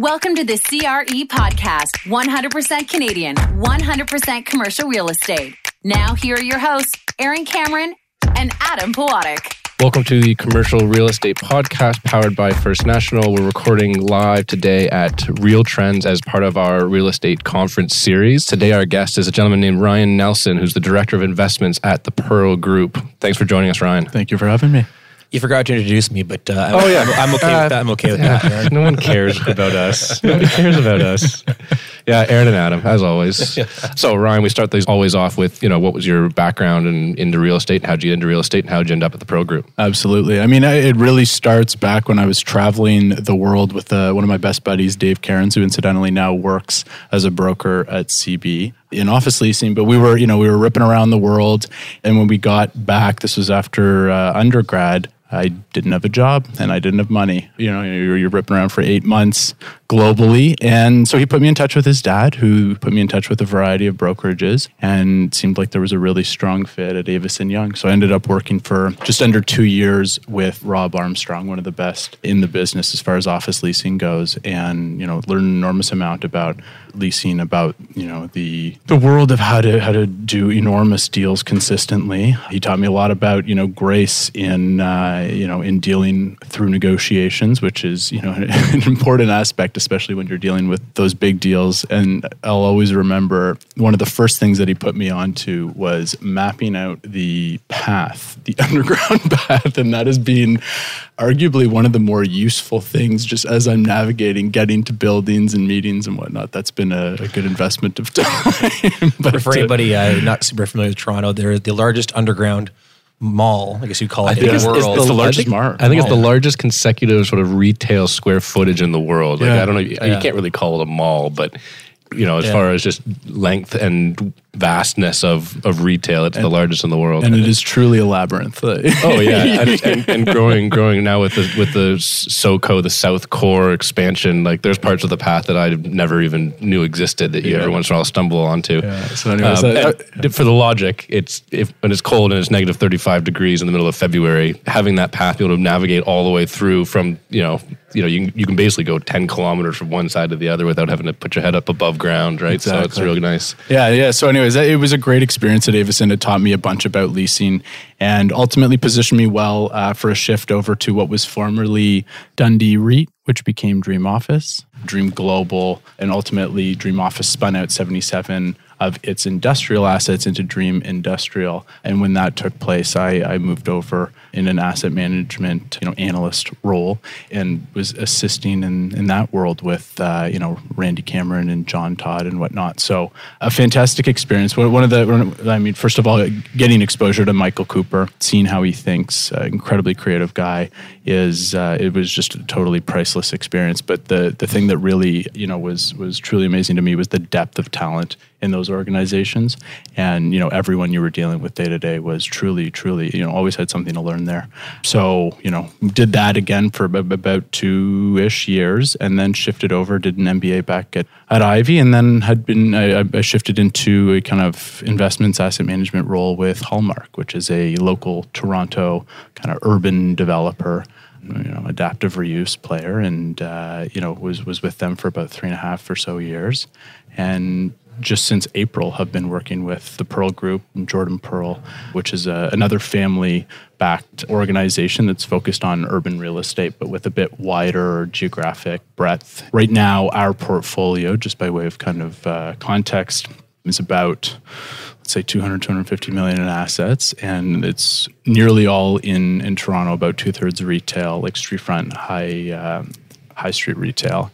Welcome to the CRE podcast 100% Canadian, 100% commercial real estate. Now, here are your hosts, Aaron Cameron and Adam Pawatic. Welcome to the Commercial Real Estate Podcast powered by First National. We're recording live today at Real Trends as part of our real estate conference series. Today, our guest is a gentleman named Ryan Nelson, who's the Director of Investments at the Pearl Group. Thanks for joining us, Ryan. Thank you for having me. You forgot to introduce me, but uh, Oh, yeah. I'm, I'm okay with that. I'm okay with that. Aaron. no one cares about us. Nobody cares about us. Yeah, Aaron and Adam, as always. So, Ryan, we start these always off with, you know, what was your background in, into real estate? How'd you get into real estate and how'd you end up at the Pearl Group? Absolutely. I mean, I- it really starts back when I was traveling the world with uh, one of my best buddies, Dave Cairns, who incidentally now works as a broker at CB in office leasing. But we were, you know, we were ripping around the world. And when we got back, this was after uh, undergrad. I didn't have a job and I didn't have money. You know, you're, you're ripping around for eight months globally. And so he put me in touch with his dad, who put me in touch with a variety of brokerages and seemed like there was a really strong fit at Avison Young. So I ended up working for just under two years with Rob Armstrong, one of the best in the business as far as office leasing goes, and you know, learned an enormous amount about leasing, about you know the the world of how to how to do enormous deals consistently. He taught me a lot about you know grace in uh, you know in dealing through negotiations, which is you know an important aspect, especially when you're dealing with those big deals. And I'll always remember one of the first things that he put me onto was mapping out the path, the underground path, and that has been arguably one of the more useful things just as I'm navigating getting to buildings and meetings and whatnot. That's been a, a good investment of time. but For uh, anybody uh, not super familiar with Toronto, they're the largest underground mall, I guess you'd call it, I think the it's- it's world. the I largest think, mart. I think it's the largest consecutive sort of retail square footage in the world. Like Yeah. I don't know, you, you can't really call it a mall, but you know, as Yeah. far as just length and vastness of, of retail, it's the largest in the world. and it is truly a labyrinth. Oh yeah, and, and, and growing, growing now with the with the SoCo, the South Core expansion. Like there's parts of the path that I never even knew existed that you Yeah. every once in a while stumble onto. So anyways, Um, I- for the logic, it's if when it's cold and it's negative 35 degrees in the middle of February, having that path be able to navigate all the way through from you know you know you can, you can basically go 10 kilometers from one side to the other without having to put your head up above ground, right? So it's really nice. Yeah, yeah. So, anyways, it was a great experience at Avison. It taught me a bunch about leasing and ultimately positioned me well uh, for a shift over to what was formerly Dundee REIT, which became Dream Office, Dream Global, and ultimately Dream Office spun out 77 of its industrial assets into Dream Industrial. And when that took place, I, I moved over in an asset management, you know, analyst role and was assisting in, in that world with, uh, you know, Randy Cameron and John Todd and whatnot. So a fantastic experience. One of the, I mean, first of all, getting exposure to Michael Cooper, seeing how he thinks, uh, incredibly creative guy, is uh, it was just a totally priceless experience. But the the thing that really, you know, was was truly amazing to me was the depth of talent in those organizations, and you know, everyone you were dealing with day to day was truly, truly, you know, always had something to learn there. So you know, did that again for about two ish years, and then shifted over, did an MBA back at at Ivey, and then had been I, I shifted into a kind of investments asset management role with Hullmark, which is a local Toronto kind of urban developer you know, adaptive reuse player, and uh, you know was was with them for about three and a half or so years, and just since April have been working with the Pearl Group and Jordan Pearl, which is a, another family-backed organization that's focused on urban real estate, but with a bit wider geographic breadth. Right now, our portfolio, just by way of kind of uh, context, is about say 200 250 million in assets and it's nearly all in in toronto about two-thirds retail like street front high um, high street retail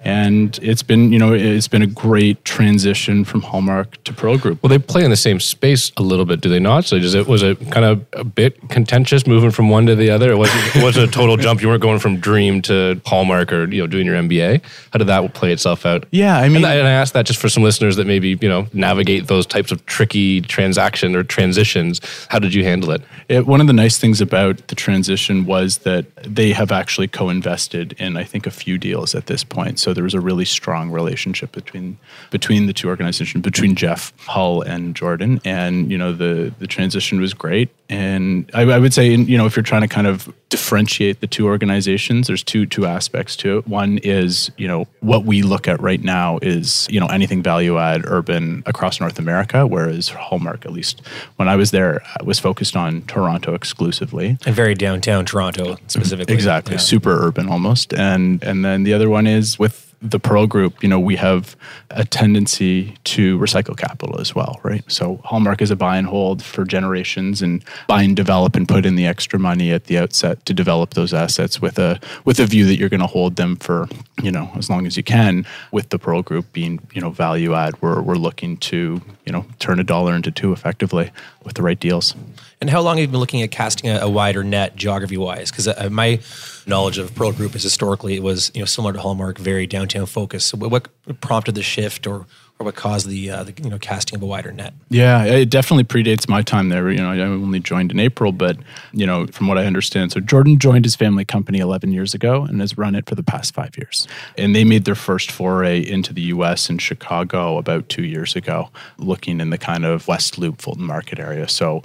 and it's been you know it's been a great transition from Hullmark to pearl group Well, they play in the same space a little bit, do they not? So, it was it kind of a bit contentious moving from one to the other? It wasn't it wasn't a total jump. You weren't going from Dream to Hullmark or you know doing your MBA. How did that play itself out? yeah i mean And I, and I ask that just for some listeners that maybe you know navigate those types of tricky transaction or transitions. How did you handle it? It, one of the nice things about the transition was that they have actually co-invested in, I think, a few deals at this point. So there was a really strong relationship between between the two organizations, between Jeff Hull and Jordan, and you know the the transition was great. And I, I would say, you know, if you're trying to kind of differentiate the two organizations, there's two two aspects to it. One is, you know, what we look at right now is, you know, anything value add urban across North America, whereas Hullmark, at least when I was there, was focused on Toronto exclusively. And very downtown Toronto mm-hmm. specifically. Exactly, Yeah. super urban almost. And and then the other one is with the Pearl Group, you know, we have a tendency to recycle capital as well, right? So Hullmark is a buy and hold for generations and buy and develop and put in the extra money at the outset to develop those assets with a with a view that you're going to hold them for, you know, as long as you can. With the Pearl Group being, you know, value add, we're we're looking to, you know, turn a dollar into two effectively with the right deals. And how long have you been looking at casting a, a wider net geography wise? Because my knowledge of Pearl Group is historically it was you know similar to Hullmark, very downtown focused. So what, prompted the shift, or or what caused the, uh, the you know casting of a wider net? Yeah, it definitely predates my time there. You know, I only joined in April, but you know, from what I understand, so Jordan joined his family company 11 years ago and has run it for the past five years. And they made their first foray into the U.S. in Chicago about two years ago, looking in the kind of West Loop, Fulton Market area. So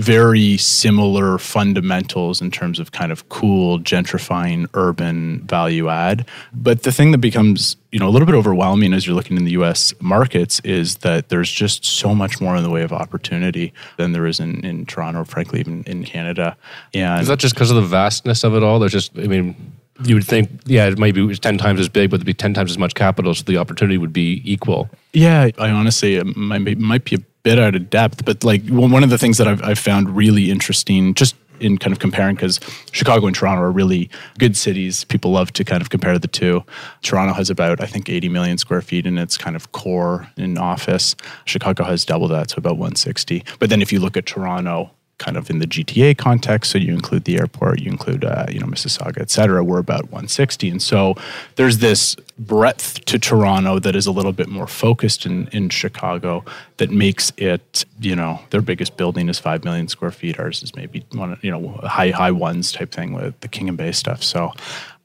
very similar fundamentals in terms of kind of cool gentrifying urban value add but the thing that becomes you know a little bit overwhelming as you're looking in the US markets is that there's just so much more in the way of opportunity than there is in, in Toronto frankly even in Canada and Is that just because of the vastness of it all? There's just, I mean, you would think, yeah, it might be 10 times as big, but it'd be 10 times as much capital, so the opportunity would be equal. Yeah, I honestly it might be, might be a bit out of depth, but like one of the things that I've, I've found really interesting, just in kind of comparing, because Chicago and Toronto are really good cities. People love to kind of compare the two. Toronto has about, I think, 80 million square feet in its kind of core in office. Chicago has double that, so about 160. But then if you look at Toronto, kind of in the GTA context. So you include the airport, you include uh, you know Mississauga, et cetera. We're about 160, and so there's this breadth to Toronto that is a little bit more focused in in Chicago that makes it you know their biggest building is five million square feet. Ours is maybe one you know high high ones type thing with the King and Bay stuff. So.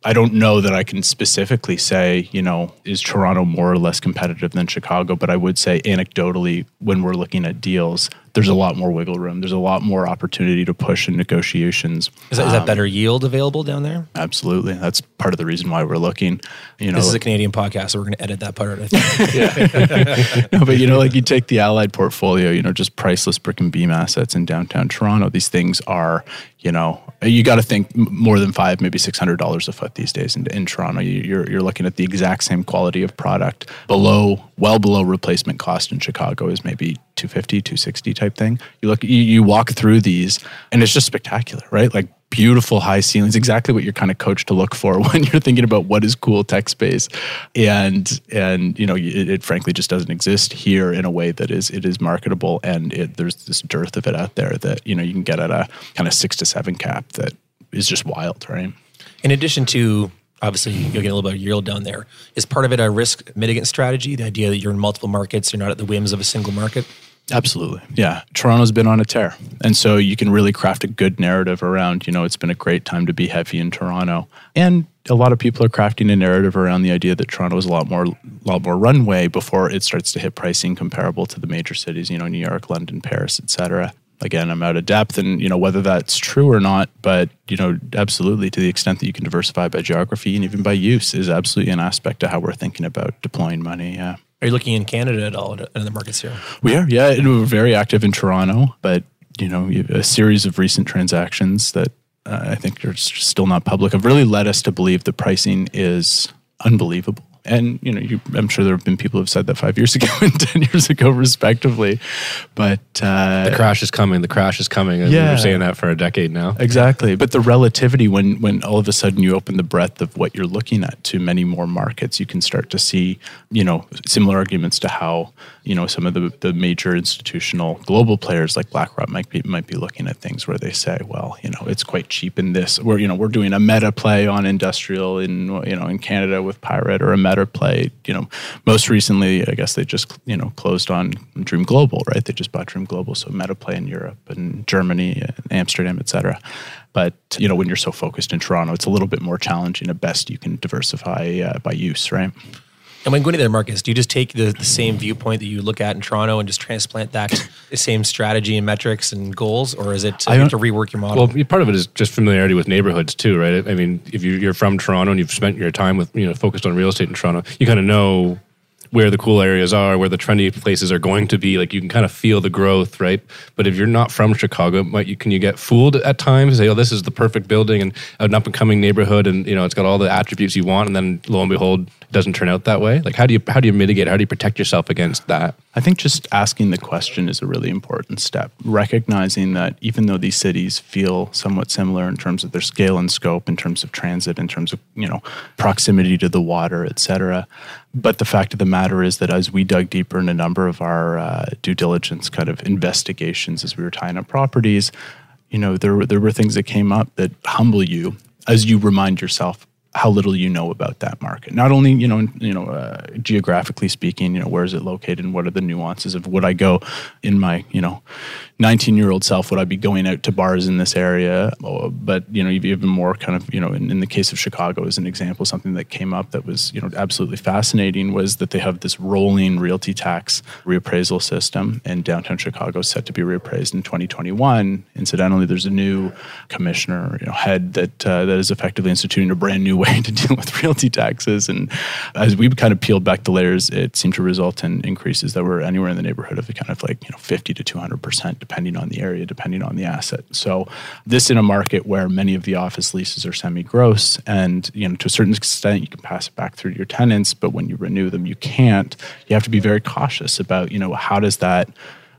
I don't know that I can specifically say, you know, is Toronto more or less competitive than Chicago, but I would say anecdotally, when we're looking at deals, there's a lot more wiggle room. There's a lot more opportunity to push in negotiations. Is that, is that um, better yield available down there? Absolutely. That's part of the reason why we're looking. You know, This is a Canadian podcast, so we're going to edit that part. I think. no, but you know, like you take the Allied portfolio, you know, just priceless brick and beam assets in downtown Toronto. These things are, you know, you got to think more than five, maybe six hundred dollars a foot these days in, in Toronto. You, you're you're looking at the exact same quality of product below, well below replacement cost in Chicago is maybe 250, 260 type thing. You look, you, you walk through these, and it's just spectacular, right? Like beautiful high ceilings exactly what you're kind of coached to look for when you're thinking about what is cool tech space and and you know it, it frankly just doesn't exist here in a way that is it is marketable and it, there's this dearth of it out there that you know you can get at a kind of six to seven cap that is just wild right In addition to obviously you'll get a little bit of yield down there, is part of it a risk mitigant strategy? The idea that you're in multiple markets, you're not at the whims of a single market. Absolutely. Yeah. Toronto's been on a tear. And so you can really craft a good narrative around, you know, it's been a great time to be heavy in Toronto. And a lot of people are crafting a narrative around the idea that Toronto is a lot more lot more runway before it starts to hit pricing comparable to the major cities, you know, New York, London, Paris, et cetera. Again, I'm out of depth and, you know, whether that's true or not, but, you know, absolutely to the extent that you can diversify by geography and even by use is absolutely an aspect of how we're thinking about deploying money. Yeah. Are you looking in Canada at all in the markets here? We are, yeah. And we're very active in Toronto, but you know, a series of recent transactions that uh, I think are still not public have really led us to believe the pricing is unbelievable. And you know, you, I'm sure there have been people who have said that five years ago and ten years ago, respectively. But uh, The crash is coming. The crash is coming. And Yeah. We're saying that for a decade now. Exactly. But the relativity when when all of a sudden you open the breadth of what you're looking at to many more markets, you can start to see, you know, similar arguments to how, you know, some of the, the major institutional global players like BlackRock might be might be looking at things where they say, well, you know, it's quite cheap in this. We're, you know, we're doing a meta play on industrial in you know in Canada with PIRET or a meta play. You know, most recently, I guess they just you know closed on Dream Global, right? They just bought Dream Global, so meta play in Europe and Germany, and Amsterdam, et cetera. But you know, when you're so focused in Toronto, it's a little bit more challenging. At best, you can diversify uh, by use, right? And when going to their markets, do you just take the, the same viewpoint that you look at in Toronto and just transplant that the same strategy and metrics and goals, or is it you have to rework your model? Well, part of it is just familiarity with neighborhoods too, right? I mean, if you, you're from Toronto and you've spent your time with you know focused on real estate in Toronto, you kind of know where the cool areas are, where the trendy places are going to be. Like you can kind of feel the growth, right? But if you're not from Chicago, might you can you get fooled at times? Say, oh, this is the perfect building and an up and coming neighborhood, and you know it's got all the attributes you want, and then lo and behold, it doesn't turn out that way. Like how do you how do you mitigate? How do you protect yourself against that? I think just asking the question is a really important step. Recognizing that even though these cities feel somewhat similar in terms of their scale and scope, in terms of transit, in terms of you know proximity to the water, et cetera, but the fact of the matter is that as we dug deeper in a number of our uh, due diligence kind of investigations as we were tying up properties, you know, there, there were things that came up that humble you as you remind yourself how little you know about that market. Not only you know you know uh, geographically speaking, you know where is it located and what are the nuances of would I go in my you know 19 year old self would I be going out to bars in this area? But you know even more kind of you know in, in the case of Chicago as an example, something that came up that was you know absolutely fascinating was that they have this rolling realty tax reappraisal system, and downtown Chicago is set to be reappraised in 2021. Incidentally, there's a new commissioner you know head that uh, that is effectively instituting a brand new way to deal with realty taxes. And as we kind of peeled back the layers, it seemed to result in increases that were anywhere in the neighborhood of kind of like you know 50 to 200 percent, depending on the area, depending on the asset. So this in a market where many of the office leases are semi-gross, and you know to a certain extent you can pass it back through to your tenants, but when you renew them, you can't. You have to be very cautious about you know how does that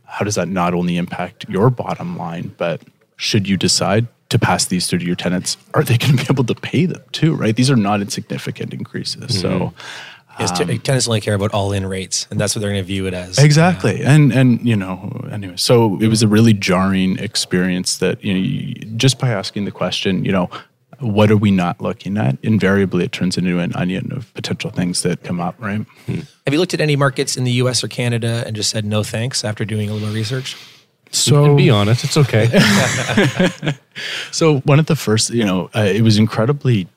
how does that not only impact your bottom line, but should you decide to pass these through to your tenants, are they going to be able to pay them too? Right? These are not insignificant increases. Mm-hmm. So. Yes, t- tenants only care about all-in rates, and that's what they're going to view it as. Exactly, yeah. and and you know, anyway, so it was a really jarring experience that you know, you, just by asking the question, you know, what are we not looking at? Invariably, it turns into an onion of potential things that come up, right? Hmm. Have you looked at any markets in the U.S. or Canada and just said no thanks after doing a little research? So and be honest, it's okay. so one of the first, you know, uh, it was incredibly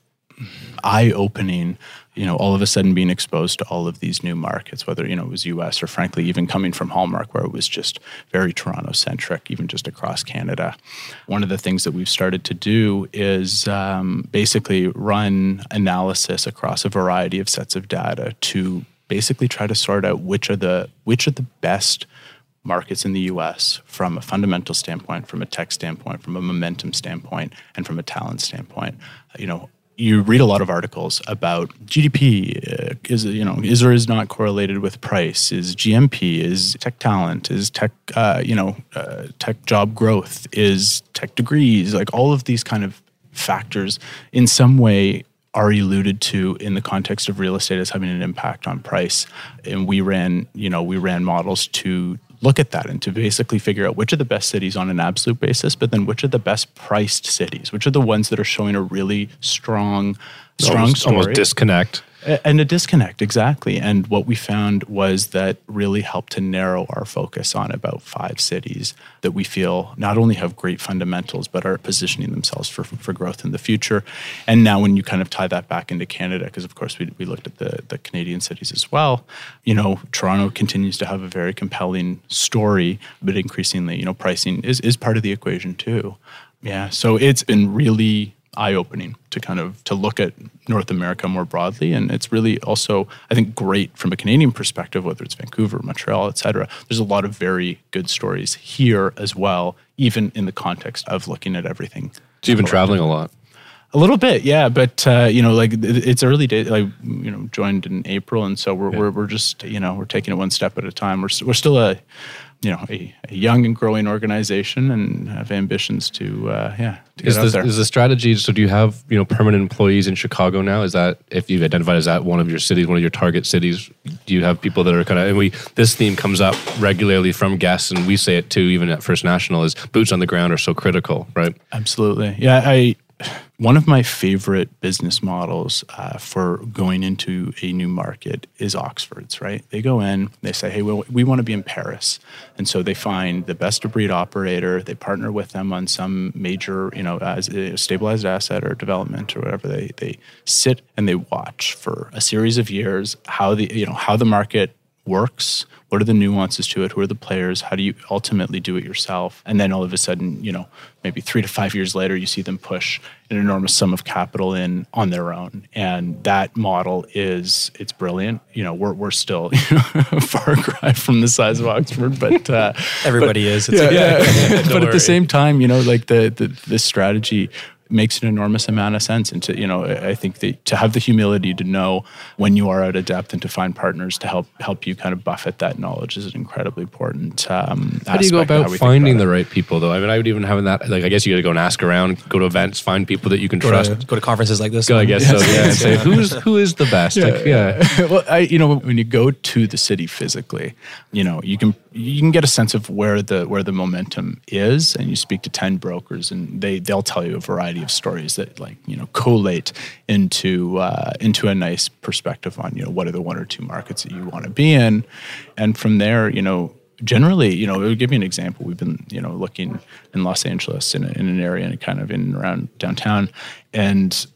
eye-opening you know all of a sudden being exposed to all of these new markets whether you know it was us or frankly even coming from Hullmark where it was just very toronto centric even just across canada one of the things that we've started to do is um, basically run analysis across a variety of sets of data to basically try to sort out which are the which are the best markets in the US from a fundamental standpoint, from a tech standpoint, from a momentum standpoint, and from a talent standpoint. You know, you read a lot of articles about GDP uh, is you know is or is not correlated with price. Is GMP is tech talent is tech uh, you know uh, tech job growth is tech degrees like all of these kind of factors in some way are alluded to in the context of real estate as having an impact on price and we ran you know we ran models to look at that and to basically figure out which are the best cities on an absolute basis, but then which are the best priced cities, which are the ones that are showing a really strong, strong almost, story. Almost disconnect. And a disconnect, exactly. And what we found was that really helped to narrow our focus on about five cities that we feel not only have great fundamentals, but are positioning themselves for, for growth in the future. And now, when you kind of tie that back into Canada, because of course we, we looked at the, the Canadian cities as well, you know, Toronto continues to have a very compelling story, but increasingly, you know, pricing is, is part of the equation too. Yeah. So it's been really eye opening to kind of to look at North America more broadly. And it's really also, I think, great from a Canadian perspective, whether it's Vancouver, Montreal, et cetera. There's a lot of very good stories here as well, even in the context of looking at everything. So you've been traveling a lot. A little bit, yeah, but uh, you know, like it's early days. I, you know, joined in April, and so we're, yeah. we're we're just you know we're taking it one step at a time. We're we're still a you know a, a, young and growing organization and have ambitions to uh, yeah to is get the, there. Is the strategy so? Do you have you know permanent employees in Chicago now? Is that if you've identified as that one of your cities, one of your target cities? Do you have people that are kind of and we this theme comes up regularly from guests and we say it too even at First National is boots on the ground are so critical, right? Absolutely, yeah. I one of my favorite business models uh, for going into a new market is Oxford's, right? They go in, they say, hey, well, we want to be in Paris. And so they find the best of breed operator, they partner with them on some major, you know, as a stabilized asset or development or whatever. They, they sit and they watch for a series of years how the, you know, how the market works what are the nuances to it who are the players how do you ultimately do it yourself and then all of a sudden you know maybe three to five years later you see them push an enormous sum of capital in on their own. And that model is it's brilliant. You know we're, we're still you know, far cry from the size of oxford but uh, everybody but, is. It's yeah, yeah. but at the same time you know like the, the the strategy makes an enormous amount of sense. And to, you know, I think that to have the humility to know when you are out of depth and to find partners to help help you kind of buffet that knowledge is an incredibly important. Um, how do you go about finding about the right people, though? I mean, I would even have that. Like, I guess you got to go and ask around, go to events, find people that you can go trust. To, go to conferences like this. Go, I guess so. Yeah, and say who's who is the best. Yeah. Like, yeah. well, I, you know, when you go to the city physically, you know, you can you can get a sense of where the where the momentum is, and you speak to ten brokers, and they they'll tell you a variety of stories that like you know collate into uh, into a nice perspective on you know what are the one or two markets that you want to be in, and from there you know generally, you know, it would give you an example. We've been, you know, looking in Los Angeles in, a, in an area and kind of in and around downtown, and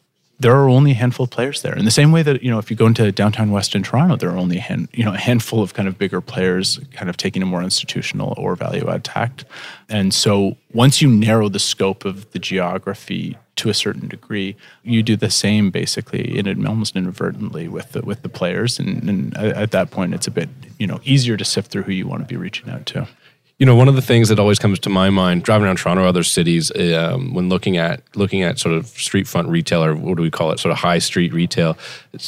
there are only a handful of players there. In the same way that you know, if you go into downtown Weston Toronto, there are only a hand, you know a handful of kind of bigger players, kind of taking a more institutional or value add tact. And so once you narrow the scope of the geography to a certain degree, you do the same basically, in almost inadvertently with the with the players. And, and at that point, it's a bit you know easier to sift through who you want to be reaching out to. You know, one of the things that always comes to my mind driving around Toronto or other cities um, when looking at looking at sort of street front retail or what do we call it, sort of high street retail.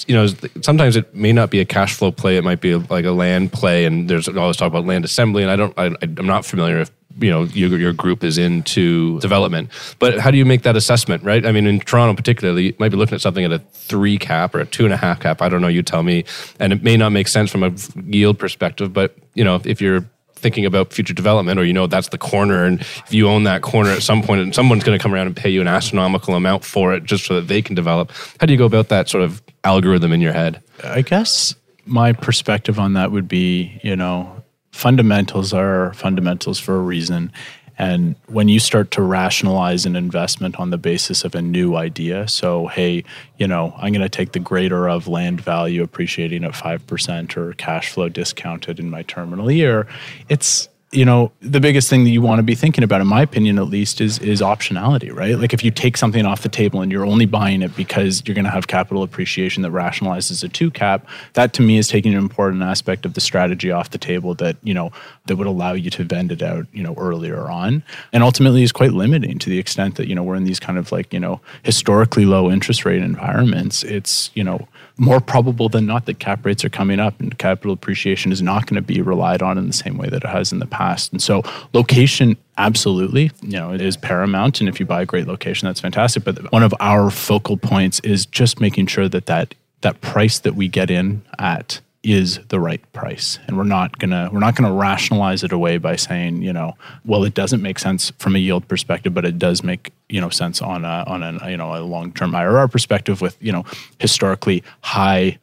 You know sometimes it may not be a cash flow play; it might be a, like a land play. And there's always talk about land assembly, and I don't, I, I'm not familiar if you know your, your group is into development but how do you make that assessment right i mean in toronto particularly you might be looking at something at a three cap or a two and a half cap i don't know you tell me and it may not make sense from a yield perspective but you know if you're thinking about future development or you know that's the corner and if you own that corner at some point and someone's going to come around and pay you an astronomical amount for it just so that they can develop. How do you go about that sort of algorithm in your head? I guess my perspective on that would be you know fundamentals are fundamentals for a reason and when you start to rationalize an investment on the basis of a new idea, so, hey, you know, I'm going to take the greater of land value appreciating at 5% or cash flow discounted in my terminal year, it's you know the biggest thing that you want to be thinking about in my opinion at least is is optionality right? Like if you take something off the table and you're only buying it because you're going to have capital appreciation that rationalizes a two cap that to me is taking an important aspect of the strategy off the table that you know that would allow you to vend it out you know earlier on. And ultimately is quite limiting to the extent that you know we're in these kind of like you know historically low interest rate environments. It's you know more probable than not that cap rates are coming up and capital appreciation is not going to be relied on in the same way that it has in the past. And so location absolutely, you know, it is paramount. And if you buy a great location that's fantastic, but one of our focal points is just making sure that that that price that we get in at is the right price. And we're not going to we're not going to rationalize it away by saying you know well it doesn't make sense from a yield perspective but it does make you know sense on a on a you know a long-term IRR perspective with you know historically high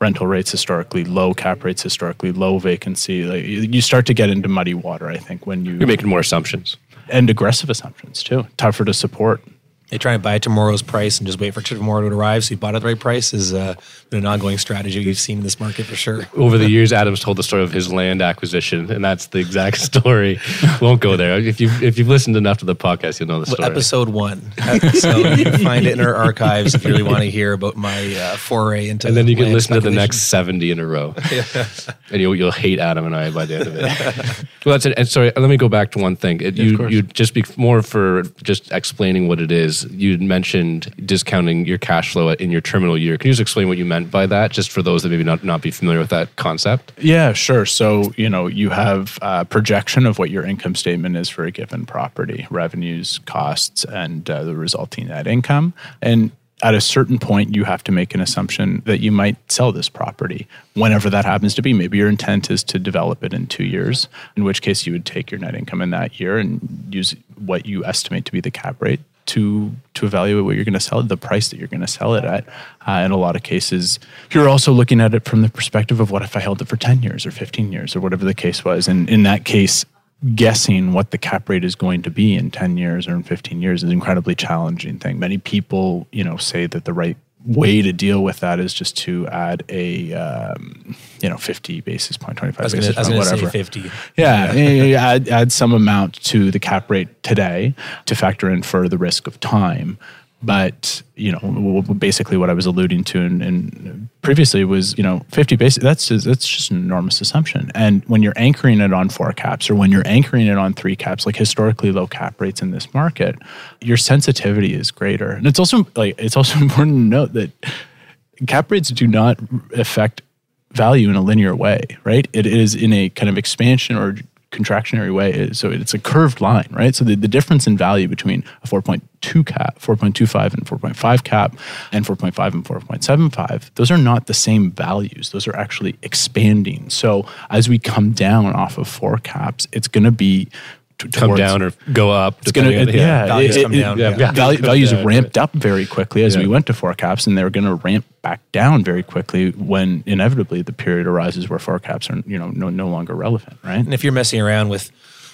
rental rates historically low cap rates historically low vacancy. Like you start to get into muddy water i think when you you're making more assumptions. And aggressive assumptions too. Tougher to support they try and buy tomorrow's price and just wait for tomorrow to arrive. So you bought at the right price is uh, an ongoing strategy we've seen in this market for sure. Over the years, Adam's told the story of his land acquisition, and that's the exact story. Won't go there. If you if you've listened enough to the podcast, you'll know the story. Well, episode one. so you can find it in our archives if you really want to hear about my uh, foray into. And then you can listen to the next seventy in a row, and you'll you'll hate Adam and I by the end of it. well, that's it. And sorry, let me go back to one thing. It, you you just be more for just explaining what it is you mentioned discounting your cash flow in your terminal year. Can you just explain what you meant by that, just for those that maybe not, not be familiar with that concept? Yeah, sure. So, you know, you have a projection of what your income statement is for a given property, revenues, costs, and uh, the resulting net income. And at a certain point, you have to make an assumption that you might sell this property whenever that happens to be. Maybe your intent is to develop it in two years, in which case you would take your net income in that year and use what you estimate to be the cap rate to to evaluate what you're going to sell the price that you're going to sell it at. Uh, in a lot of cases, you're also looking at it from the perspective of what if I held it for 10 years or 15 years or whatever the case was. And in that case, guessing what the cap rate is going to be in 10 years or in 15 years is an incredibly challenging thing. Many people, you know, say that the right way to deal with that is just to add a um, you know 50 basis point 25 I was basis gonna, I point whatever. say 50. yeah, yeah, yeah, add, add some amount to the cap rate today to factor in for the risk of time but you know basically what i was alluding to and previously was you know 50 basis that's just, that's just an enormous assumption and when you're anchoring it on four caps or when you're anchoring it on three caps like historically low cap rates in this market your sensitivity is greater and it's also like it's also important to note that cap rates do not affect value in a linear way, right? It is in a kind of expansion or contractionary way. So it's a curved line, right? So the, the difference in value between a 4.2 cap, 4.25 and 4.5 cap, and 4.5 and 4.75, those are not the same values. Those are actually expanding. So as we come down off of four caps, it's going to be Come towards- down or go up. it's gonna, depending yeah, values it- come it- down, yeah, yeah. value- values Yeah, ramped up very quickly as Yeah. we went to four caps, and they're going to ramp back down very quickly when inevitably the period arises where four caps are you know no, no longer relevant, right? And if you're messing around with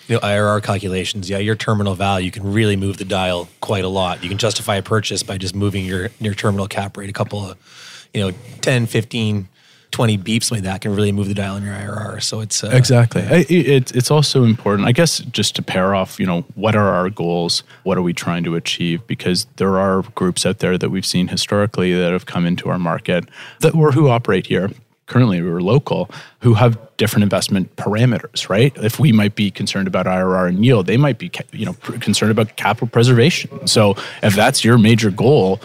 you know IRR calculations, yeah, your terminal value can really move the dial quite a lot. You can justify a purchase by just moving your your terminal cap rate a couple of you know 10, 15, 20 beeps like that can really move the dial on your IRR. So it's uh, Exactly. I- it, it's it's also important, I guess, just to pair off. You know, what are our goals? What are we trying to achieve? Because there are groups out there that we've seen historically that have come into our market that were who operate here. Currently, we're local, who have different investment parameters, right? If we might be concerned about IRR and yield, they might be, you know, pr- concerned about capital preservation. So, if that's your major goal,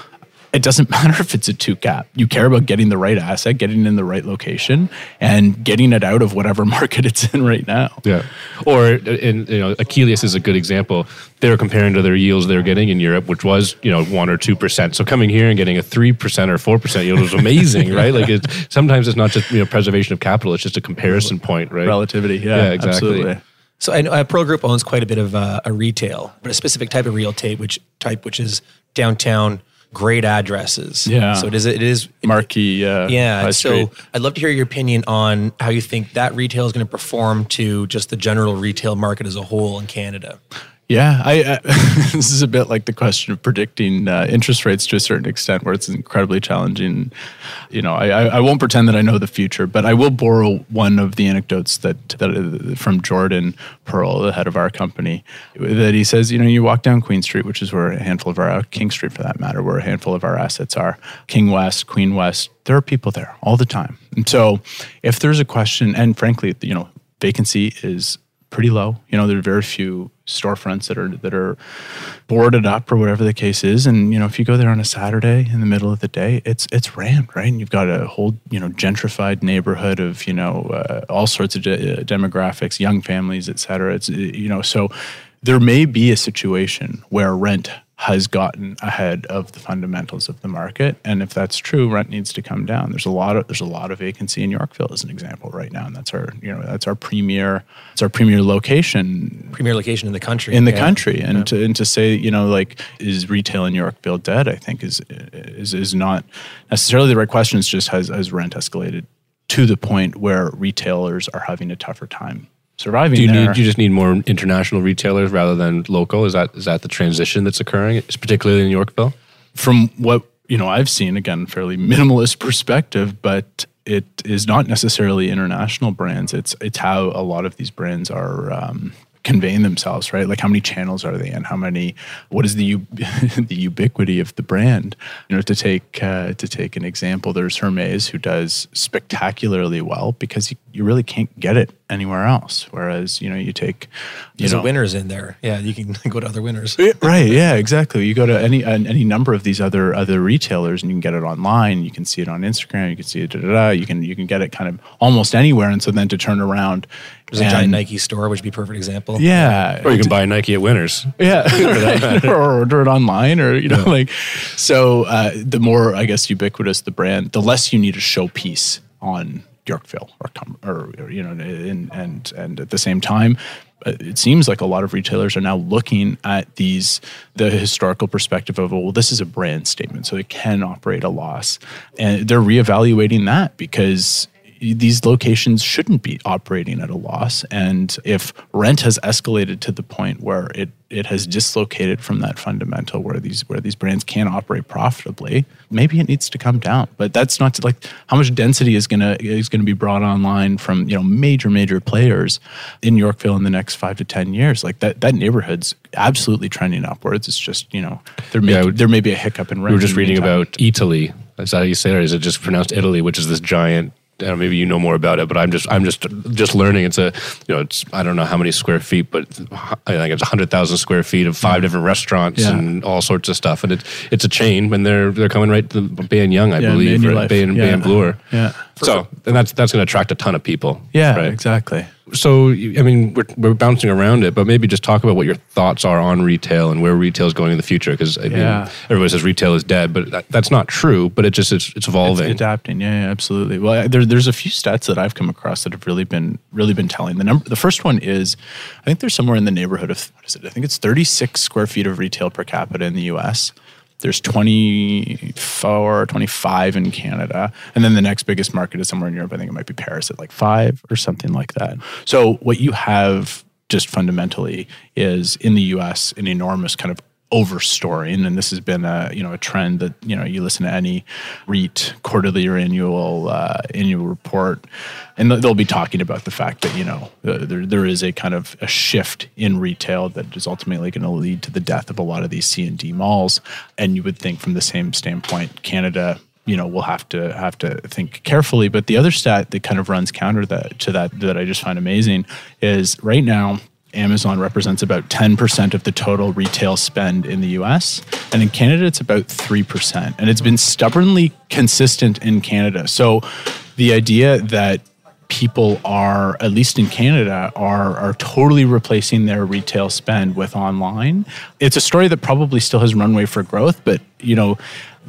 it doesn't matter if it's a two cap. You care about getting the right asset, getting in the right location, and getting it out of whatever market it's in right now. Yeah. Or in you know, Achilles is a good example. They were comparing to their yields they were getting in Europe, which was you know one or two percent. So coming here and getting a three percent or four percent yield was amazing, right? Like it's sometimes it's not just you know preservation of capital; it's just a comparison point, right? Relativity, yeah, Yeah, exactly. absolutely. So I know uh, Pearl Group owns quite a bit of uh, a retail, but a specific type of real estate, which type which is downtown, great addresses. Yeah. So it is it is Marquee, uh, Yeah. So I'd love to hear your opinion on how you think that retail is going to perform to just the general retail market as a whole in Canada. Yeah, I, uh, this is a bit like the question of predicting uh, interest rates to a certain extent, where it's incredibly challenging. You know, I, I, I won't pretend that I know the future, but I will borrow one of the anecdotes that that uh, from Jordan Pearl, the head of our company, that he says, you know, you walk down Queen Street, which is where a handful of our uh, King Street, for that matter, where a handful of our assets are, King West, Queen West. There are people there all the time, and so if there's a question, and frankly, you know, vacancy is pretty low. You know, there are very few storefronts that are that are boarded up or whatever the case is. And you know, if you go there on a Saturday in the middle of the day, it's it's rammed, right? And you've got a whole you know gentrified neighborhood of you know uh, all sorts of de- uh, demographics, young families, et cetera. It's you know, so there may be a situation where rent has gotten ahead of the fundamentals of the market. And if that's true rent needs to come down. There's a lot of there's a lot of vacancy in yorkville as an example right now. And that's our you know that's our premier it's our premier location. Premier location in the country. in the Yeah. country. And to and to say you know like is retail in yorkville dead? I think is is is not necessarily the right question. It's just has has rent escalated to the point where retailers are having a tougher time surviving Do you there. need? You just need more international retailers rather than local. Is that is that the transition that's occurring, particularly in Yorkville? from what you know I've seen again fairly minimalist perspective, but it is not necessarily international brands. It's it's how a lot of these brands are um, conveying themselves, right? Like how many channels are they in? How many? What is the u- the ubiquity of the brand? You know, to take uh, to take an example, there's Hermes who does spectacularly well because you, you really can't get it anywhere else. Whereas you know you take you There's know, a winners in there. Yeah, you can go to other winners. right yeah exactly you go to any any number of these other other retailers and you can get it online you can see it on instagram you can see it da, da, da, you can you can get it kind of almost anywhere and so then to turn around There's a giant Nike store, which would be a perfect example. yeah Or you can buy Nike at Winners. yeah or order it online or you know like so uh, the more i guess ubiquitous the brand the less you need a showpiece on Yorkville or, or, or you know, and and and at the same time, uh, it seems like a lot of retailers are now looking at these the historical perspective of well this is a brand statement so it can operate a loss. And they're reevaluating that because these locations shouldn't be operating at a loss. And if rent has escalated to the point where it, it has dislocated from that fundamental where these where these brands can operate profitably, maybe it needs to come down. But that's not to, like how much density is gonna is gonna be brought online from you know major major players in Yorkville in the next five to ten years. Like that that neighborhood's absolutely trending upwards. It's just you know there may yeah, there may be a hiccup in rent. We were just reading about Eataly. Is that how you say it? Or is it just pronounced Eataly, which is this giant know, maybe you know more about it, but I'm just I'm just just learning. It's a you know it's I don't know how many square feet, but I think it's hundred thousand square feet of five different restaurants yeah. and all sorts of stuff. And it's it's a chain, and they're they're coming right to Bay and Yonge, I yeah, believe, or Bay and Bloor. Yeah. So and that's that's going to attract a ton of people. Yeah, right? exactly so I mean we're, we're bouncing around it, but maybe just talk about what your thoughts are on retail and where retail is going in the future. Because I mean, yeah. everybody says retail is dead, but that, that's not true. But it just it's, it's evolving, it's adapting. Yeah, yeah, absolutely. Well, there, there's a few stats that I've come across that have really been really been telling. The number, the first one is, I think there's somewhere in the neighborhood of what is it? I think it's 36 square feet of retail per capita in the U.S there's 24 25 in canada and then the next biggest market is somewhere in europe. I think it might be paris at like five or something like that. So what you have just fundamentally is in the us an enormous kind of overstoring and this has been a you know a trend that you know you listen to any REIT quarterly or annual uh, annual report and they'll be talking about the fact that you know uh, there there is a kind of a shift in retail that is ultimately going to lead to the death of a lot of these C and D malls. And you would think from the same standpoint Canada you know we'll have to have to think carefully. But the other stat that kind of runs counter that to that that I just find amazing is right now Amazon represents about 10% of the total retail spend in the US. And in Canada, it's about 3%. And it's been stubbornly consistent in Canada. So the idea that people are, at least in Canada, are, are totally replacing their retail spend with online, it's a story that probably still has runway for growth. But, you know,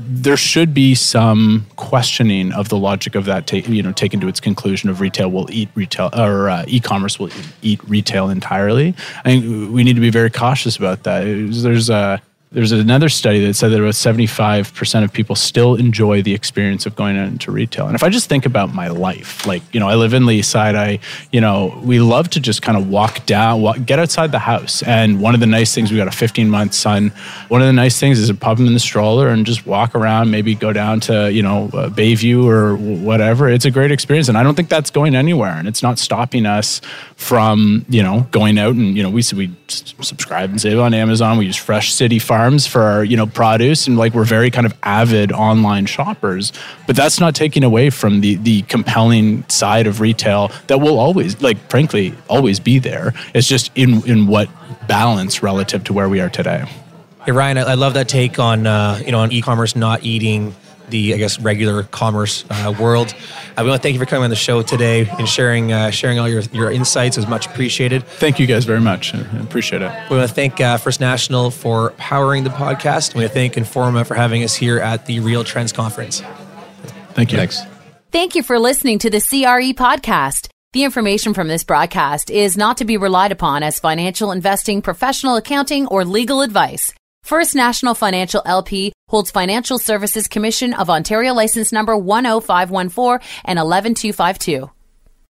there should be some questioning of the logic of that, take, you know, taken to its conclusion of retail will eat retail or uh, e-commerce will eat retail entirely. I think we need to be very cautious about that. There's a there's another study that said that about 75% of people still enjoy the experience of going into retail. And if I just think about my life, like, you know, I live in Leaside, I, you know, we love to just kind of walk down, walk, get outside the house. And one of the nice things, we got a 15 month son. One of the nice things is to pop him in the stroller and just walk around, maybe go down to, you know, uh, Bayview or whatever. It's a great experience. And I don't think that's going anywhere. And it's not stopping us from, you know, going out and, you know, we, we subscribe and save on Amazon. We use Fresh City farms for our you know produce and like we're very kind of avid online shoppers. But that's not taking away from the the compelling side of retail that will always like frankly always be there. It's just in in what balance relative to where we are today. Hey ryan i, I love that take on uh, you know on e-commerce not eating the I guess regular commerce uh, world. Uh, we want to thank you for coming on the show today and sharing uh, sharing all your, your insights. It was much appreciated. Thank you guys very much. I appreciate it. We want to thank uh, First National for powering the podcast. We want to thank Informa for having us here at the Real Trends Conference. Thank you. Thanks. Thank you for listening to the CRE podcast. The information from this broadcast is not to be relied upon as financial investing, professional accounting, or legal advice. First National Financial LP holds Financial Services Commission of Ontario license number 10514 and 11252.